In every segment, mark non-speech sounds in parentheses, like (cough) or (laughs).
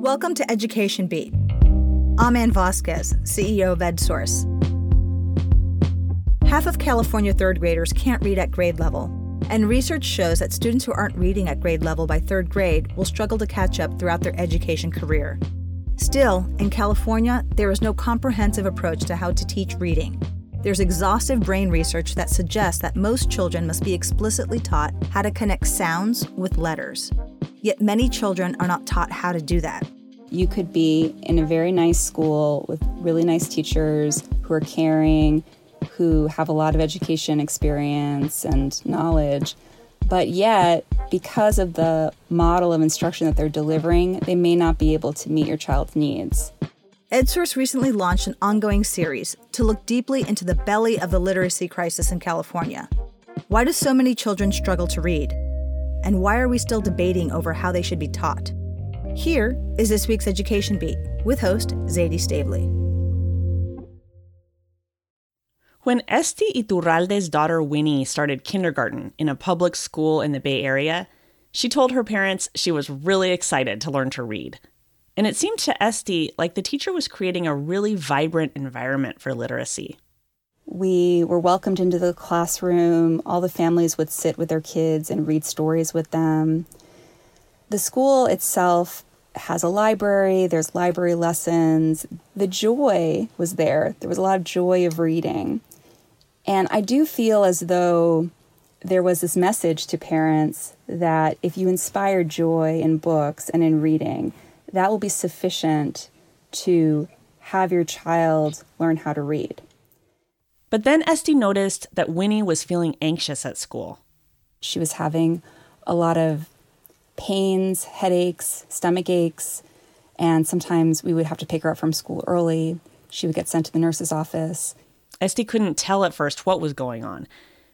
Welcome to Education Beat. I'm Ann Vasquez, CEO of EdSource. Half of California third graders can't read at grade level, and research shows that students who aren't reading at grade level by third grade will struggle to catch up throughout their education career. Still, in California, there is no comprehensive approach to how to teach reading. There's exhaustive brain research that suggests that most children must be explicitly taught how to connect sounds with letters. Yet many children are not taught how to do that. You could be in a very nice school with really nice teachers who are caring, who have a lot of education experience and knowledge. But yet, because of the model of instruction that they're delivering, they may not be able to meet your child's needs. EdSource recently launched an ongoing series to look deeply into the belly of the literacy crisis in California. Why do so many children struggle to read? And why are we still debating over how they should be taught? Here is this week's Education Beat with host Zaidee Stavely. When Esti Iturralde's daughter Winnie started kindergarten in a public school in the Bay Area, she told her parents she was really excited to learn to read. And it seemed to Esti like the teacher was creating a really vibrant environment for literacy. We were welcomed into the classroom. All the families would sit with their kids and read stories with them. The school itself has a library, there's library lessons. The joy was there. There was a lot of joy of reading. And I do feel as though there was this message to parents that if you inspire joy in books and in reading, that will be sufficient to have your child learn how to read. But then Esti noticed that Winnie was feeling anxious at school. She was having a lot of pains, headaches, stomach aches, and sometimes we would have to pick her up from school early. She would get sent to the nurse's office. Esti couldn't tell at first what was going on,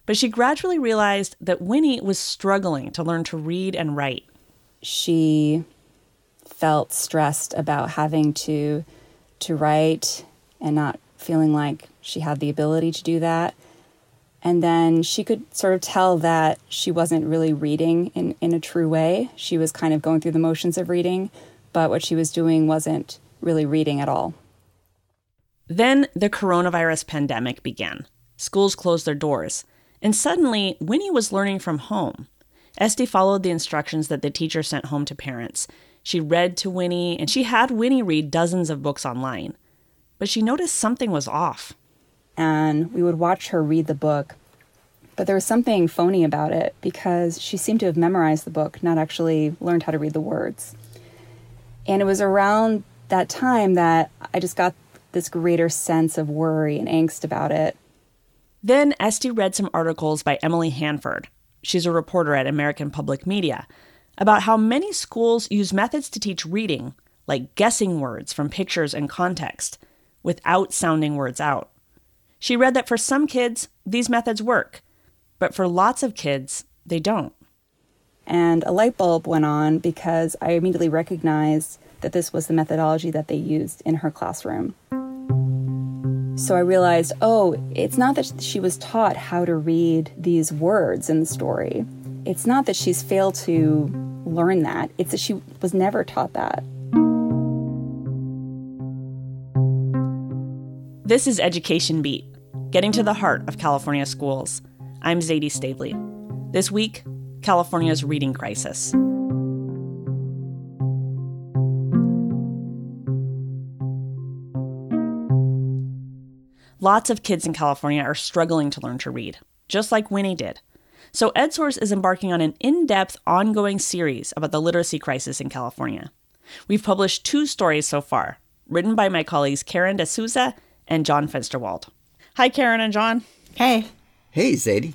but she gradually realized that Winnie was struggling to learn to read and write. She felt stressed about having to to write and not feeling like she had the ability to do that. And then she could sort of tell that she wasn't really reading in, in a true way. She was kind of going through the motions of reading, but what she was doing wasn't really reading at all. Then the coronavirus pandemic began. Schools closed their doors. And suddenly, Winnie was learning from home. Esti followed the instructions that the teacher sent home to parents. She read to Winnie, and she had Winnie read dozens of books online. But she noticed something was off. And we would watch her read the book, but there was something phony about it because she seemed to have memorized the book, not actually learned how to read the words. And it was around that time that I just got this greater sense of worry and angst about it. Then Esti read some articles by Emily Hanford. She's a reporter at American Public Media about how many schools use methods to teach reading, like guessing words from pictures and context, without sounding words out. She read that for some kids, these methods work, but for lots of kids, they don't. And a light bulb went on because I immediately recognized that this was the methodology that they used in her classroom. So I realized, oh, it's not that she was taught how to read these words in the story. It's not that she's failed to learn that. It's that she was never taught that. This is Education Beat, getting to the heart of California schools. I'm Zaidee Stavely. This week, California's reading crisis. Lots of kids in California are struggling to learn to read, just like Winnie did. So, EdSource is embarking on an in depth, ongoing series about the literacy crisis in California. We've published two stories so far, written by my colleagues Karen D'Souza and John Fensterwald. Hi, Karen and John. Hey. Hey, Zaidee.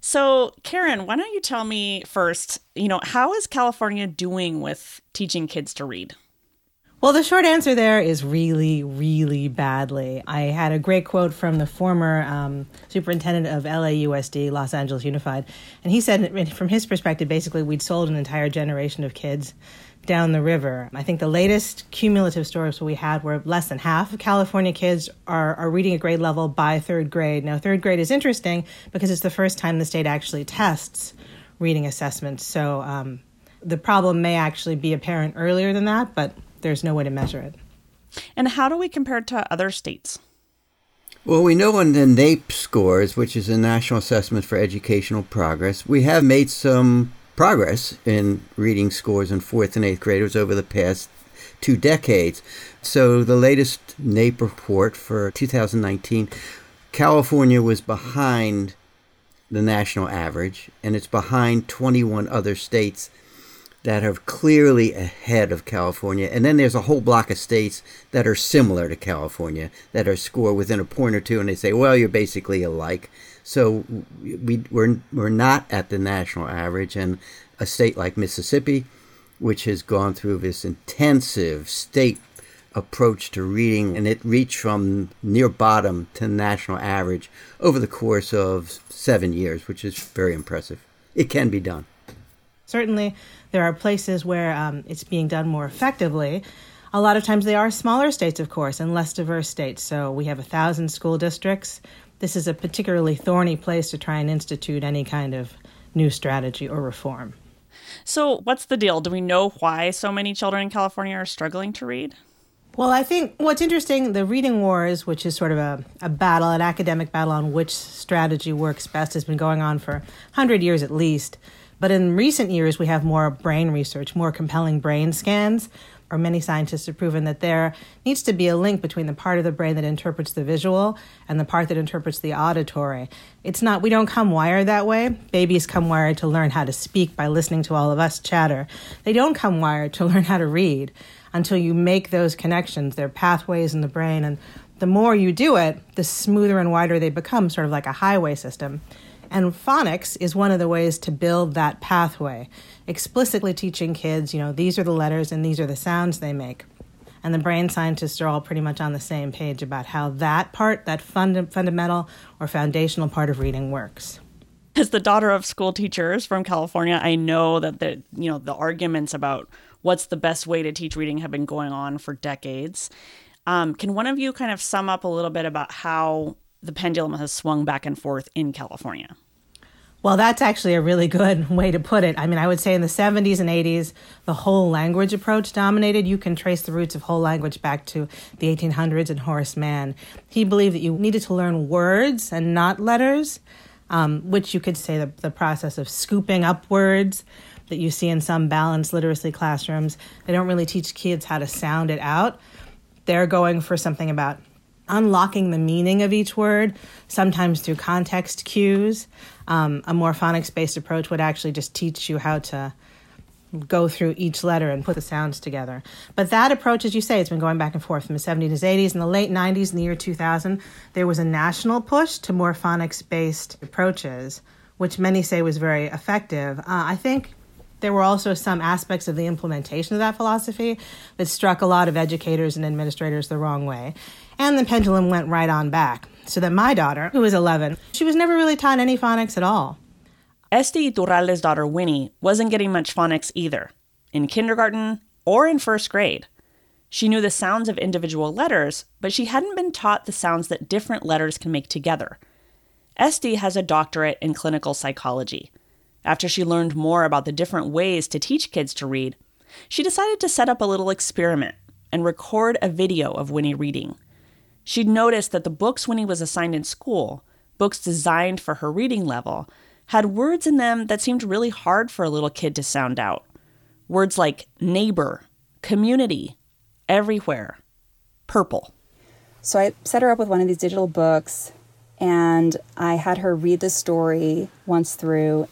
So, Karen, why don't you tell me first, you know, how is California doing with teaching kids to read? Well, the short answer there is really, really badly. I had a great quote from the former um, superintendent of LAUSD, Los Angeles Unified, and he said, from his perspective, basically, we'd sold an entire generation of kids down the river. I think the latest cumulative stories we had were less than half of California kids are, are reading at grade level by third grade. Now, third grade is interesting because it's the first time the state actually tests reading assessments. So, um, The problem may actually be apparent earlier than that, but there's no way to measure it. And how do we compare it to other states? Well, we know on the NAEP scores, which is a National Assessment for Educational Progress, we have made some progress in reading scores in fourth and eighth graders over the past two decades. So, the latest NAEP report for 2019, California was behind the national average, and it's behind 21 other states that are clearly ahead of California. And then there's a whole block of states that are similar to California that are score within a point or two, and they say, well, you're basically alike. So we, we're, we're not at the national average. And a state like Mississippi, which has gone through this intensive state approach to reading, and it reached from near bottom to national average over the course of seven years, which is very impressive. It can be done. Certainly, there are places where um, it's being done more effectively. A lot of times they are smaller states, of course, and less diverse states. So we have a thousand school districts. This is a particularly thorny place to try and institute any kind of new strategy or reform. So, what's the deal? Do we know why so many children in California are struggling to read? Well, I think what's interesting, the reading wars, which is sort of a, a battle, an academic battle on which strategy works best, has been going on for 100 years at least. But in recent years, we have more brain research, more compelling brain scans. Or many scientists have proven that there needs to be a link between the part of the brain that interprets the visual and the part that interprets the auditory. It's not, we don't come wired that way. Babies come wired to learn how to speak by listening to all of us chatter. They don't come wired to (laughs) learn how to read until you make those connections. their pathways in the brain, and the more you do it, the smoother and wider they become, sort of like a highway system. And phonics is one of the ways to build that pathway, explicitly teaching kids, you know, these are the letters and these are the sounds they make. And the brain scientists are all pretty much on the same page about how that part, that fund- fundamental or foundational part of reading works. As the daughter of school teachers from California, I know that the you know the arguments about what's the best way to teach reading have been going on for decades. Um, can one of you kind of sum up a little bit about how the pendulum has swung back and forth in California? Well, that's actually a really good (laughs) way to put it. I mean, I would say in the 70s and 80s, the whole language approach dominated. You can trace the roots of whole language back to the 1800s and Horace Mann. He believed that you needed to learn words and not letters, um, which you could say the, the process of scooping up words that you see in some balanced literacy classrooms. They don't really teach kids how to sound it out. They're going for something about unlocking the meaning of each word, sometimes through context cues. Um, a more phonics based approach would actually just teach you how to go through each letter and put the sounds together. But that approach, as you say, it's been going back and forth from the 70s, to 80s. In the late 90s, in the year 2000, there was a national push to more phonics based approaches, which many say was very effective. Uh, I think there were also some aspects of the implementation of that philosophy that struck a lot of educators and administrators the wrong way. And the pendulum went right on back. So that my daughter, who was 11, she was never really taught any phonics at all. Esti Iturralde's daughter Winnie wasn't getting much phonics either, in kindergarten or in first grade. She knew the sounds of individual letters, but she hadn't been taught the sounds that different letters can make together. Esti has a doctorate in clinical psychology. After she learned more about the different ways to teach kids to read, she decided to set up a little experiment and record a video of Winnie reading. She'd noticed that the books Winnie was assigned in school, books designed for her reading level, had words in them that seemed really hard for a little kid to sound out. Words like neighbor, community, everywhere, purple. So I set her up with one of these digital books and I had her read the story once through.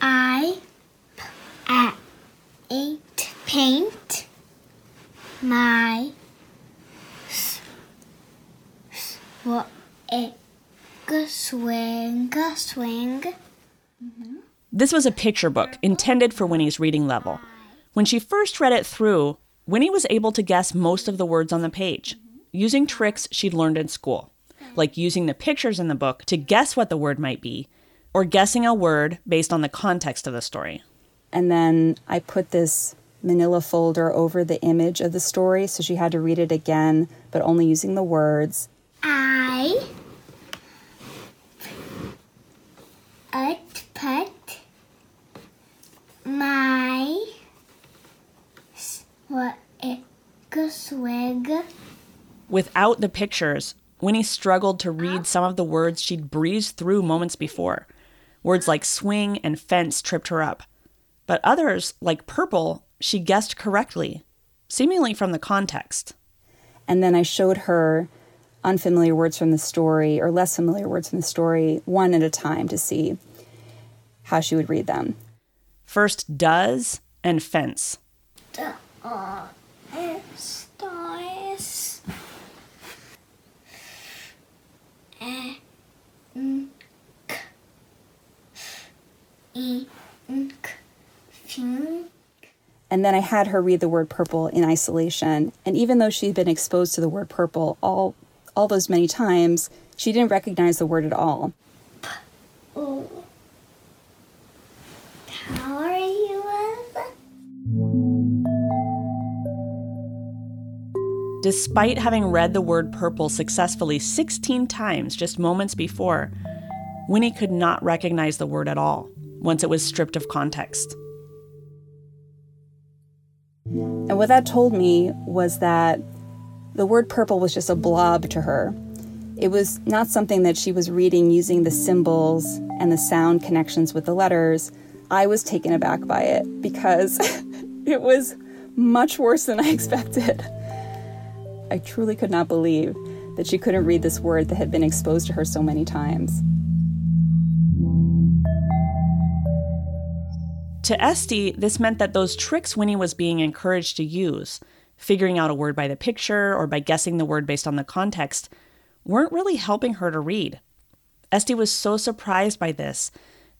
I ate uh, paint my what a swing swing. Mm-hmm. This was a picture book intended for Winnie's reading level. When she first read it through, Winnie was able to guess most of the words on the page using tricks she'd learned in school, like using the pictures in the book to guess what the word might be, or guessing a word based on the context of the story. And then I put this manila folder over the image of the story, so she had to read it again, but only using the words. I ate pet my what a swing. Without the pictures, Winnie struggled to read some of the words she'd breezed through moments before. Words like swing and fence tripped her up. But others, like purple, she guessed correctly, seemingly from the context. And then I showed her unfamiliar words from the story or less familiar words from the story one at a time to see how she would read them. First, does and fence. The stars. N, k, n, k, fin. And then I had her read the word purple in isolation. And even though she'd been exposed to the word purple all all those many times, she didn't recognize the word at all. Oh. How are you? Despite having read the word purple successfully 16 times just moments before, Winnie could not recognize the word at all once it was stripped of context. And what that told me was that the word purple was just a blob to her. It was not something that she was reading using the symbols and the sound connections with the letters. I was taken aback by it because (laughs) it was much worse than I expected. I truly could not believe that she couldn't read this word that had been exposed to her so many times. To Esti, this meant that those tricks Winnie was being encouraged to use, figuring out a word by the picture or by guessing the word based on the context, weren't really helping her to read. Esti was so surprised by this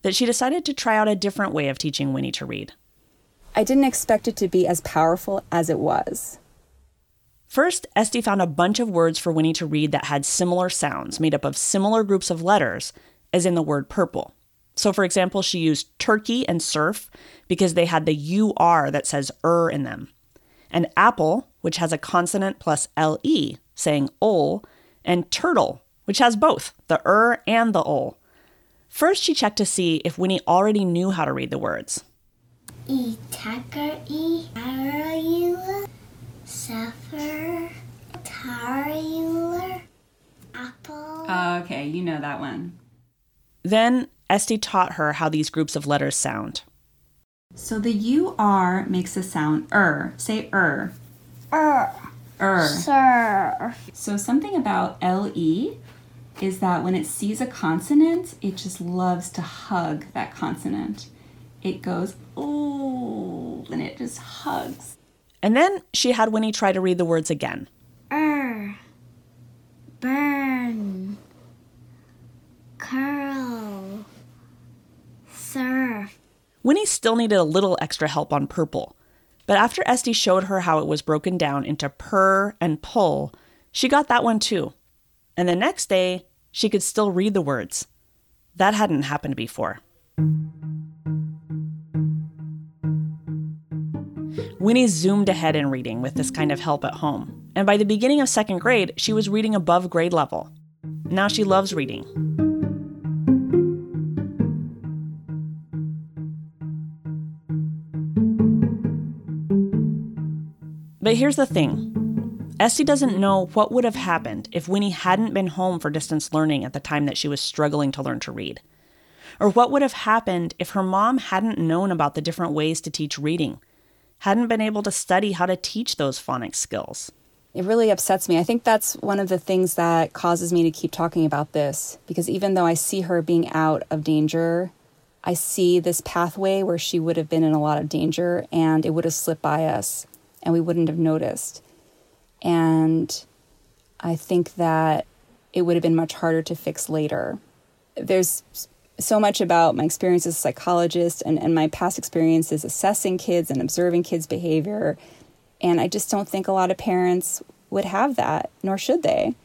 that she decided to try out a different way of teaching Winnie to read. I didn't expect it to be as powerful as it was. First, Esti found a bunch of words for Winnie to read that had similar sounds, made up of similar groups of letters, as in the word purple. So, for example, she used turkey and surf because they had the UR that says er in them, and apple, which has a consonant plus LE, saying ol, and turtle, which has both, the er and the ol. First, she checked to see if Winnie already knew how to read the words. E tacker e arayula Sapphire, Tarular, Apple. Okay, you know that one. Then Esti taught her how these groups of letters sound. So the UR makes the sound er. Say er. Er. Er. Sir. So something about LE is that when it sees a consonant, it just loves to hug that consonant. It goes, ooh, and it just hugs. And then she had Winnie try to read the words again. Er. Burn. Curl. Surf. Winnie still needed a little extra help on purple. But after Esti showed her how it was broken down into purr and pull, she got that one too. And the next day, she could still read the words. That hadn't happened before. Winnie zoomed ahead in reading with this kind of help at home, and by the beginning of second grade, she was reading above grade level. Now she loves reading. But here's the thing Esti doesn't know what would have happened if Winnie hadn't been home for distance learning at the time that she was struggling to learn to read. Or what would have happened if her mom hadn't known about the different ways to teach reading hadn't been able to study how to teach those phonics skills. It really upsets me. I think that's one of the things that causes me to keep talking about this because even though I see her being out of danger, I see this pathway where she would have been in a lot of danger and it would have slipped by us and we wouldn't have noticed. And I think that it would have been much harder to fix later. There's so much about my experience as a psychologist and, and my past experiences assessing kids and observing kids' behavior. And I just don't think a lot of parents would have that, nor should they.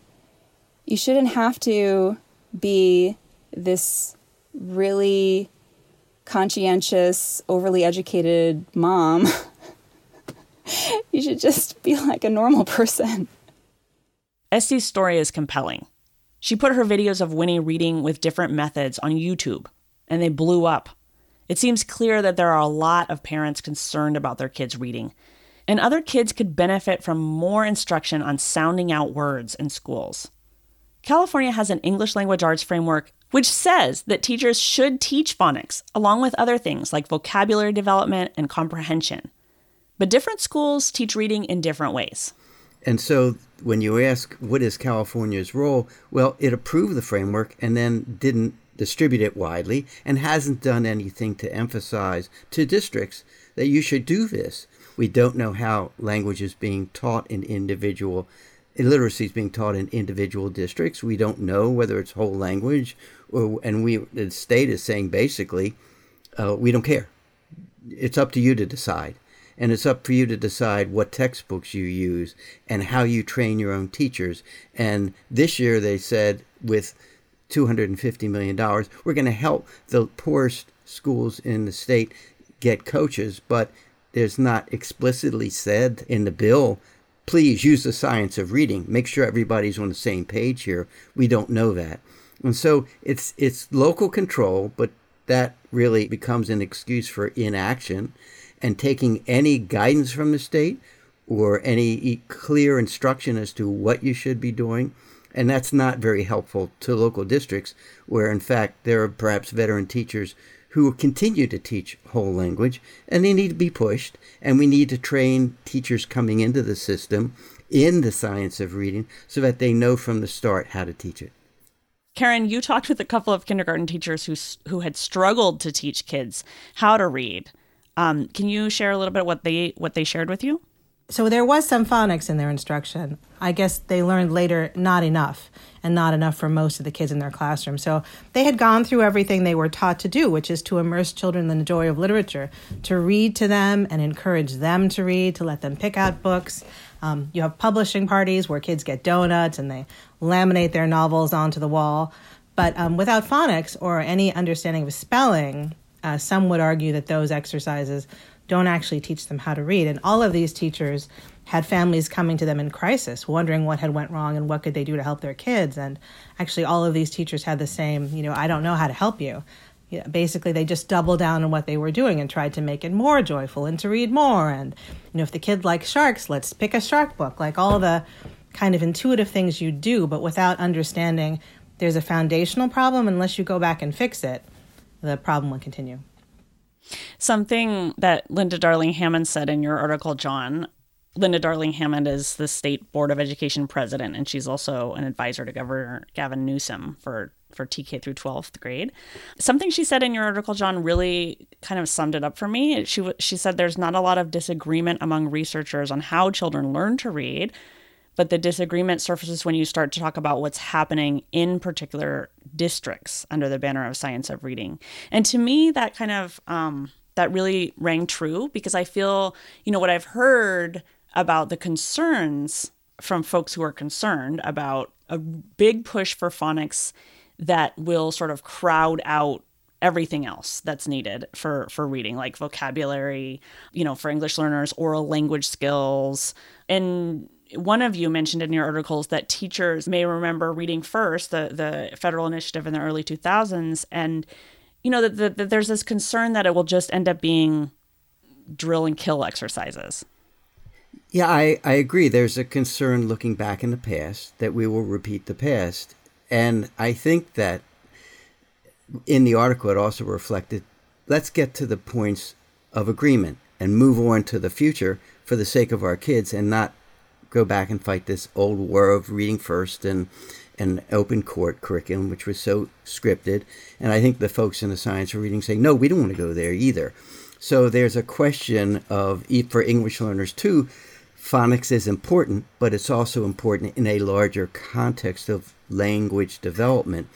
You shouldn't have to be this really conscientious, overly educated mom. (laughs) (laughs) you should just be like a normal person. Esti's story is compelling. She put her videos of Winnie reading with different methods on YouTube, and they blew up. It seems clear that there are a lot of parents concerned about their kids reading, and other kids could benefit from more instruction on sounding out words in schools. California has an English language arts framework which says that teachers should teach phonics along with other things like vocabulary development and comprehension. But different schools teach reading in different ways. And so when you ask what is California's role, well, it approved the framework and then didn't distribute it widely and hasn't done anything to emphasize to districts that you should do this. We don't know how language is being taught in individual illiteracy is being taught in individual districts. We don't know whether it's whole language, or, and we the state is saying basically, uh, we don't care. It's up to you to decide, and it's up for you to decide what textbooks you use and how you train your own teachers. And this year they said with two hundred and fifty million dollars, we're going to help the poorest schools in the state get coaches, but there's not explicitly said in the bill please use the science of reading. Make sure everybody's on the same page here. We don't know that. And so it's it's local control, but that really becomes an excuse for inaction and taking any guidance from the state or any clear instruction as to what you should be doing. And that's not very helpful to local districts where, in fact, there are perhaps veteran teachers who continue to teach whole language, and they need to be pushed. And we need to train teachers coming into the system in the science of reading so that they know from the start how to teach it. Karen, you talked with a couple of kindergarten teachers who who had struggled to teach kids how to read. Um, can you share a little bit what they what they shared with you? So there was some phonics in their instruction. I guess they learned later not enough and not enough for most of the kids in their classroom. So they had gone through everything they were taught to do, which is to immerse children in the joy of literature, to read to them and encourage them to read, to let them pick out books. Um, you have publishing parties where kids get donuts and they laminate their novels onto the wall. But um, without phonics or any understanding of spelling, uh, some would argue that those exercises don't actually teach them how to read. And all of these teachers had families coming to them in crisis, wondering what had went wrong and what could they do to help their kids. And actually, all of these teachers had the same, you know, I don't know how to help you. basically, they just doubled down on what they were doing and tried to make it more joyful and to read more. And you know, if the kid likes sharks, let's pick a shark book. Like all the kind of intuitive things you do, but without understanding there's a foundational problem. Unless you go back and fix it, the problem would continue. Something that Linda Darling Hammond said in your article, John. Linda Darling Hammond is the state board of education president, and she's also an advisor to Governor Gavin Newsom for for TK through 12th grade. Something she said in your article, John, really kind of summed it up for me. She she said there's not a lot of disagreement among researchers on how children learn to read, but the disagreement surfaces when you start to talk about what's happening in particular districts under the banner of science of reading. And to me, that kind of um, that really rang true because I feel, you know, what I've heard about the concerns from folks who are concerned about a big push for phonics that will sort of crowd out everything else that's needed for for reading like vocabulary you know for english learners oral language skills and one of you mentioned in your articles that teachers may remember reading first the the federal initiative in the early 2000s and you know that, that, that there's this concern that it will just end up being drill and kill exercises. Yeah I, I agree. There's a concern looking back in the past that we will repeat the past. And i think that in the article it also reflected let's get to the points of agreement and move on to the future for the sake of our kids and not go back and fight this old war of reading first and an open court curriculum, which was so scripted. And I think the folks in the science of reading say, no, we don't want to go there either. So there's a question of, for English learners too, phonics is important, but it's also important in a larger context of language development.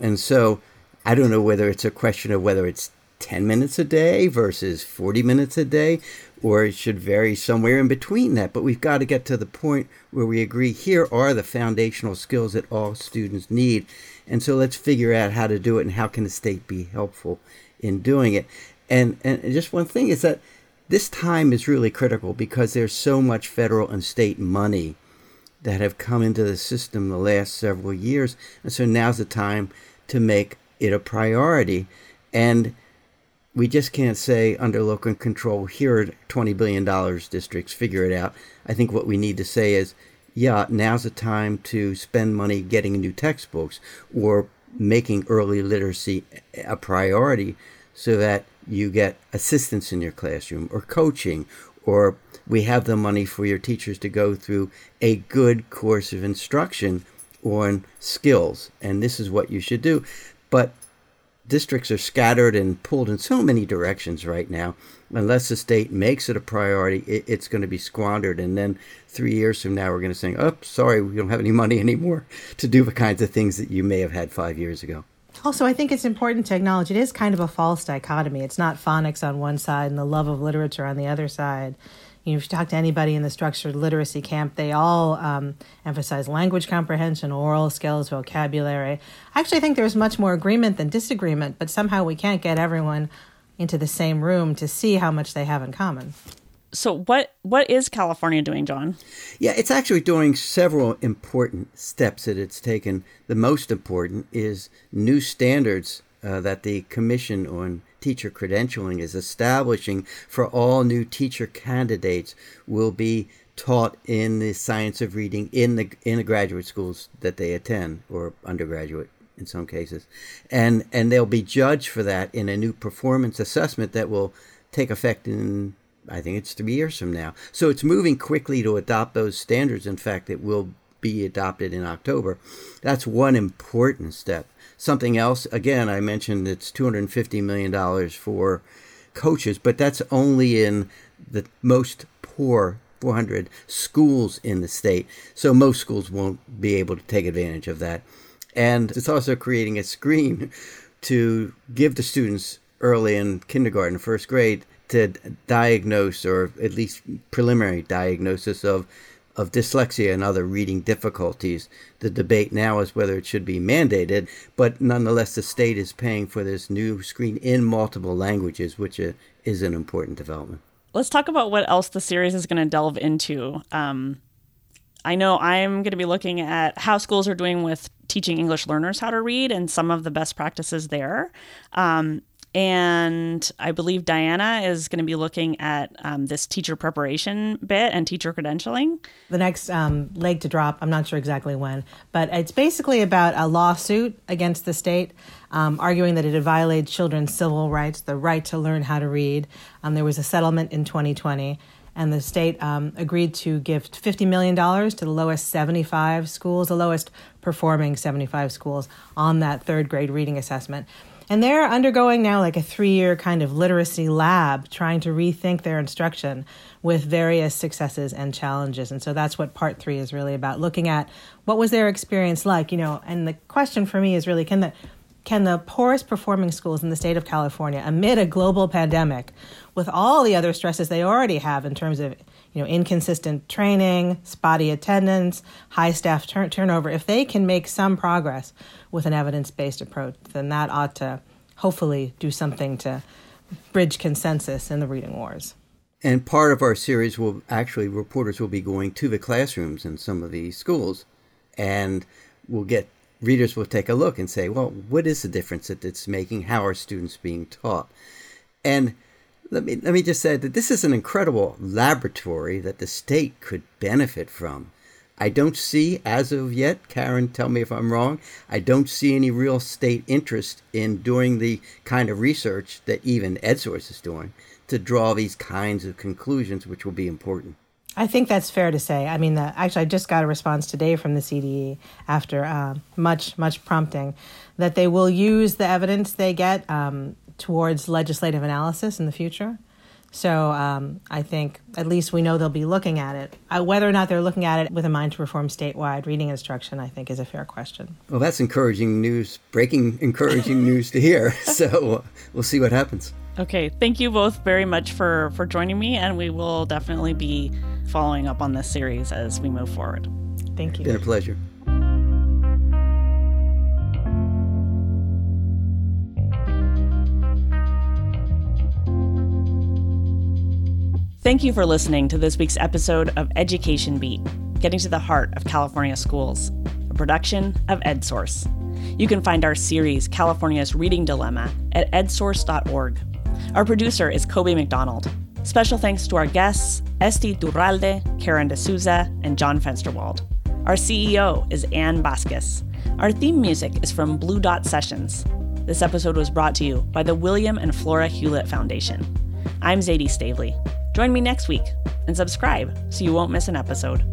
And so I don't know whether it's a question of whether it's 10 minutes a day versus 40 minutes a day, or it should vary somewhere in between that. But we've got to get to the point where we agree here are the foundational skills that all students need. And so let's figure out how to do it and how can the state be helpful in doing it. And and just one thing is that this time is really critical because there's so much federal and state money that have come into the system the last several years. And so now's the time to make it a priority. And we just can't say under local control, here are $20 billion districts, figure it out. I think what we need to say is, yeah, now's the time to spend money getting new textbooks or making early literacy a priority so that you get assistance in your classroom or coaching or we have the money for your teachers to go through a good course of instruction on skills and this is what you should do but districts are scattered and pulled in so many directions right now unless the state makes it a priority it, it's going to be squandered and then three years from now we're going to say oh sorry we don't have any money anymore (laughs) to do the kinds of things that you may have had five years ago Also, I think it's important to acknowledge it is kind of a false dichotomy. It's not phonics on one side and the love of literature on the other side. You know, if you talk to anybody in the structured literacy camp, they all um, emphasize language comprehension, oral skills, vocabulary. I actually think there's much more agreement than disagreement, but somehow we can't get everyone into the same room to see how much they have in common. So what what is California doing, John? Yeah, it's actually doing several important steps that it's taken. The most important is new standards uh, that the Commission on Teacher Credentialing is establishing for all new teacher candidates will be taught in the science of reading in the in the graduate schools that they attend or undergraduate in some cases and and they'll be judged for that in a new performance assessment that will take effect in I think it's three years from now. So it's moving quickly to adopt those standards. In fact, it will be adopted in October. That's one important step. Something else, again, I mentioned it's $250 million for coaches, but that's only in the most poor 400 schools in the state. So most schools won't be able to take advantage of that. And it's also creating a screen (laughs) to give the students early in kindergarten, first grade, to diagnose or at least preliminary diagnosis of of dyslexia and other reading difficulties. The debate now is whether it should be mandated, but nonetheless, the state is paying for this new screen in multiple languages, which is an important development. Let's talk about what else the series is going to delve into. Um, I know I'm going to be looking at how schools are doing with teaching English learners how to read and some of the best practices there. Um, and I believe Diana is going to be looking at um, this teacher preparation bit and teacher credentialing. The next um, leg to drop, I'm not sure exactly when, but it's basically about a lawsuit against the state, um, arguing that it had violated children's civil rights, the right to learn how to read. Um, there was a settlement in 2020 and the state um, agreed to give $50 million to the lowest 75 schools, the lowest performing 75 schools on that third grade reading assessment. And they're undergoing now like a three year kind of literacy lab trying to rethink their instruction with various successes and challenges. And so that's what part three is really about looking at what was their experience like, you know. And the question for me is really can the can the poorest performing schools in the state of California, amid a global pandemic, with all the other stresses they already have in terms of you know inconsistent training, spotty attendance, high staff tur- turnover, if they can make some progress with an evidence-based approach, then that ought to hopefully do something to bridge consensus in the reading wars. And part of our series will actually reporters will be going to the classrooms in some of these schools, and we'll get readers will take a look and say, well, what is the difference that it's making? How are students being taught? And let me let me just say that this is an incredible laboratory that the state could benefit from. I don't see as of yet, Karen, tell me if I'm wrong, I don't see any real state interest in doing the kind of research that even EdSource is doing to draw these kinds of conclusions, which will be important. I think that's fair to say. I mean, the, actually, I just got a response today from the CDE after uh, much, much prompting that they will use the evidence they get um, towards legislative analysis in the future. So um, I think at least we know they'll be looking at it. Uh, whether or not they're looking at it with a mind to reform statewide reading instruction, I think, is a fair question. Well, that's encouraging news, breaking encouraging news to hear. (laughs) So we'll see what happens. Okay, thank you both very much for for joining me, and we will definitely be following up on this series as we move forward. Thank you. It's Been a pleasure. Thank you for listening to this week's episode of Education Beat, getting to the heart of California schools, a production of EdSource. You can find our series, California's Reading Dilemma, at edsource.org. Our producer is Kobe McDonald. Special thanks to our guests, Esti Iturralde, Karen D'Souza, and John Fensterwald. Our CEO is Ann Vasquez. Our theme music is from Blue Dot Sessions. This episode was brought to you by the William and Flora Hewlett Foundation. I'm Zaidee Stavely. Join me next week and subscribe so you won't miss an episode.